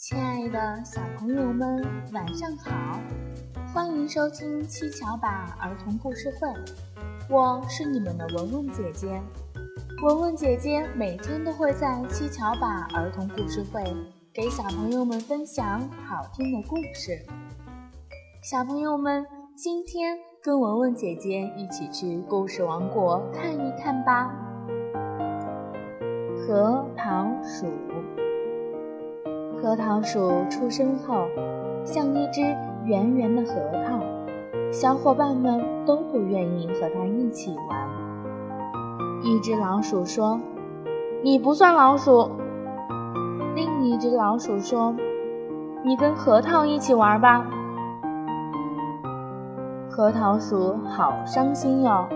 亲爱的小朋友们，晚上好！欢迎收听七巧板儿童故事会，我是你们的文文姐姐。文文姐姐每天都会在七巧板儿童故事会给小朋友们分享好听的故事。小朋友们，今天跟文文姐姐一起去故事王国看一看吧。核桃鼠。核桃鼠出生后，像一只圆圆的核桃，小伙伴们都不愿意和它一起玩。一只老鼠说：“你不算老鼠。”另一只老鼠说：“你跟核桃一起玩吧。”核桃鼠好伤心哟，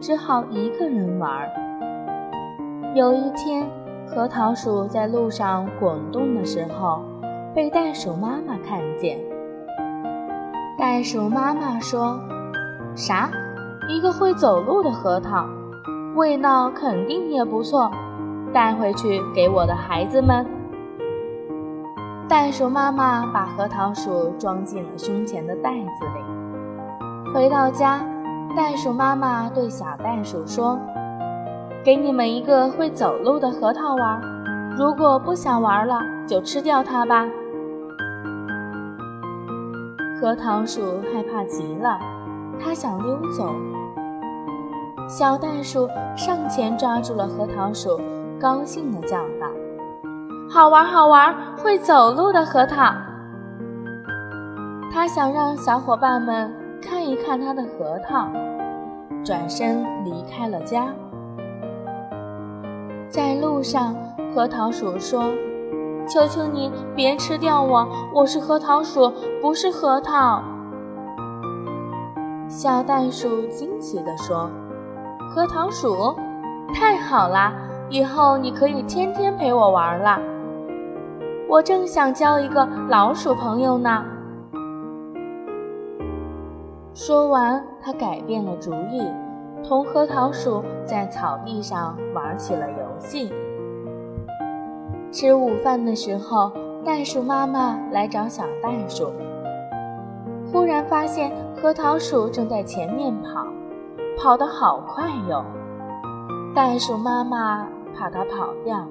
只好一个人玩。有一天。核桃鼠在路上滚动的时候，被袋鼠妈妈看见。袋鼠妈妈说：“啥？一个会走路的核桃，味道肯定也不错，带回去给我的孩子们。”袋鼠妈妈把核桃鼠装进了胸前的袋子里。回到家，袋鼠妈妈对小袋鼠说。给你们一个会走路的核桃玩，如果不想玩了，就吃掉它吧。核桃鼠害怕极了，它想溜走。小袋鼠上前抓住了核桃鼠，高兴地叫道：“好玩，好玩，会走路的核桃！”它想让小伙伴们看一看它的核桃，转身离开了家。在路上，核桃鼠说：“求求你别吃掉我，我是核桃鼠，不是核桃。”小袋鼠惊奇地说：“核桃鼠，太好啦！以后你可以天天陪我玩啦。我正想交一个老鼠朋友呢。”说完，他改变了主意。同核桃鼠在草地上玩起了游戏。吃午饭的时候，袋鼠妈妈来找小袋鼠，忽然发现核桃鼠正在前面跑，跑得好快哟！袋鼠妈妈怕它跑掉，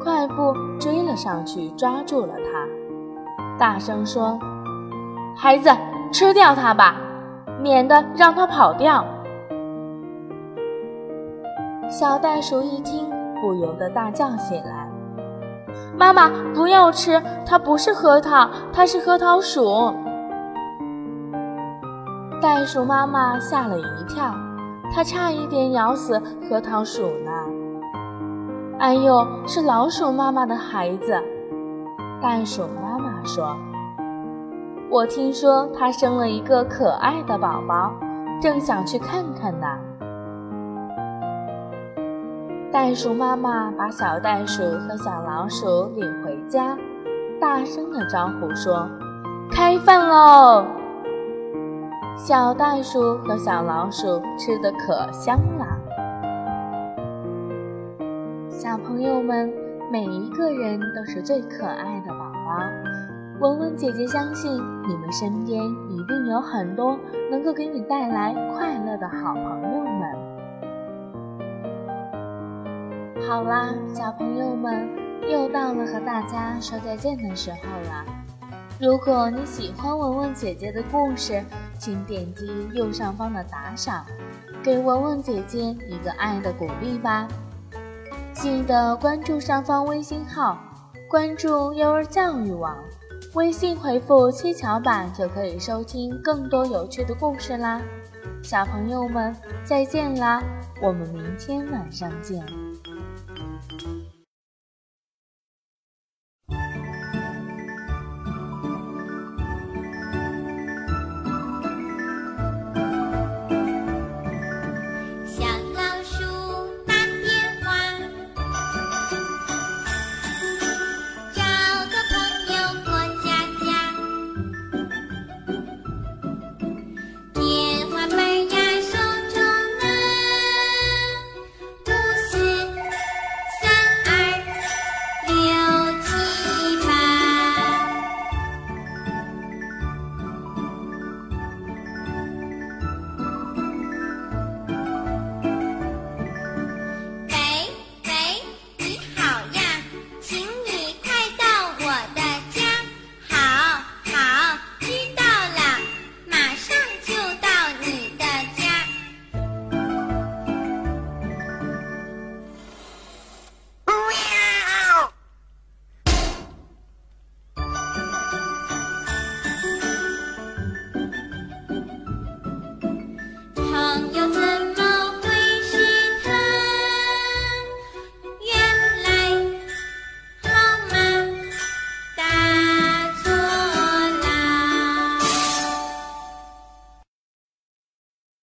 快步追了上去，抓住了它，大声说：“孩子，吃掉它吧，免得让它跑掉。”小袋鼠一听，不由得大叫起来：“妈妈，不要吃！它不是核桃，它是核桃鼠。”袋鼠妈妈吓了一跳，它差一点咬死核桃鼠呢。哎呦，是老鼠妈妈的孩子！袋鼠妈妈说：“我听说它生了一个可爱的宝宝，正想去看看呢。”袋鼠妈妈把小袋鼠和小老鼠领回家，大声的招呼说：“开饭喽！”小袋鼠和小老鼠吃的可香了。小朋友们，每一个人都是最可爱的宝宝。文文姐姐相信，你们身边一定有很多能够给你带来快乐的好朋友们。好啦，小朋友们，又到了和大家说再见的时候了。如果你喜欢文文姐姐的故事，请点击右上方的打赏，给文文姐姐一个爱的鼓励吧。记得关注上方微信号，关注幼儿教育网，微信回复“七巧板”就可以收听更多有趣的故事啦。小朋友们，再见啦，我们明天晚上见。thank you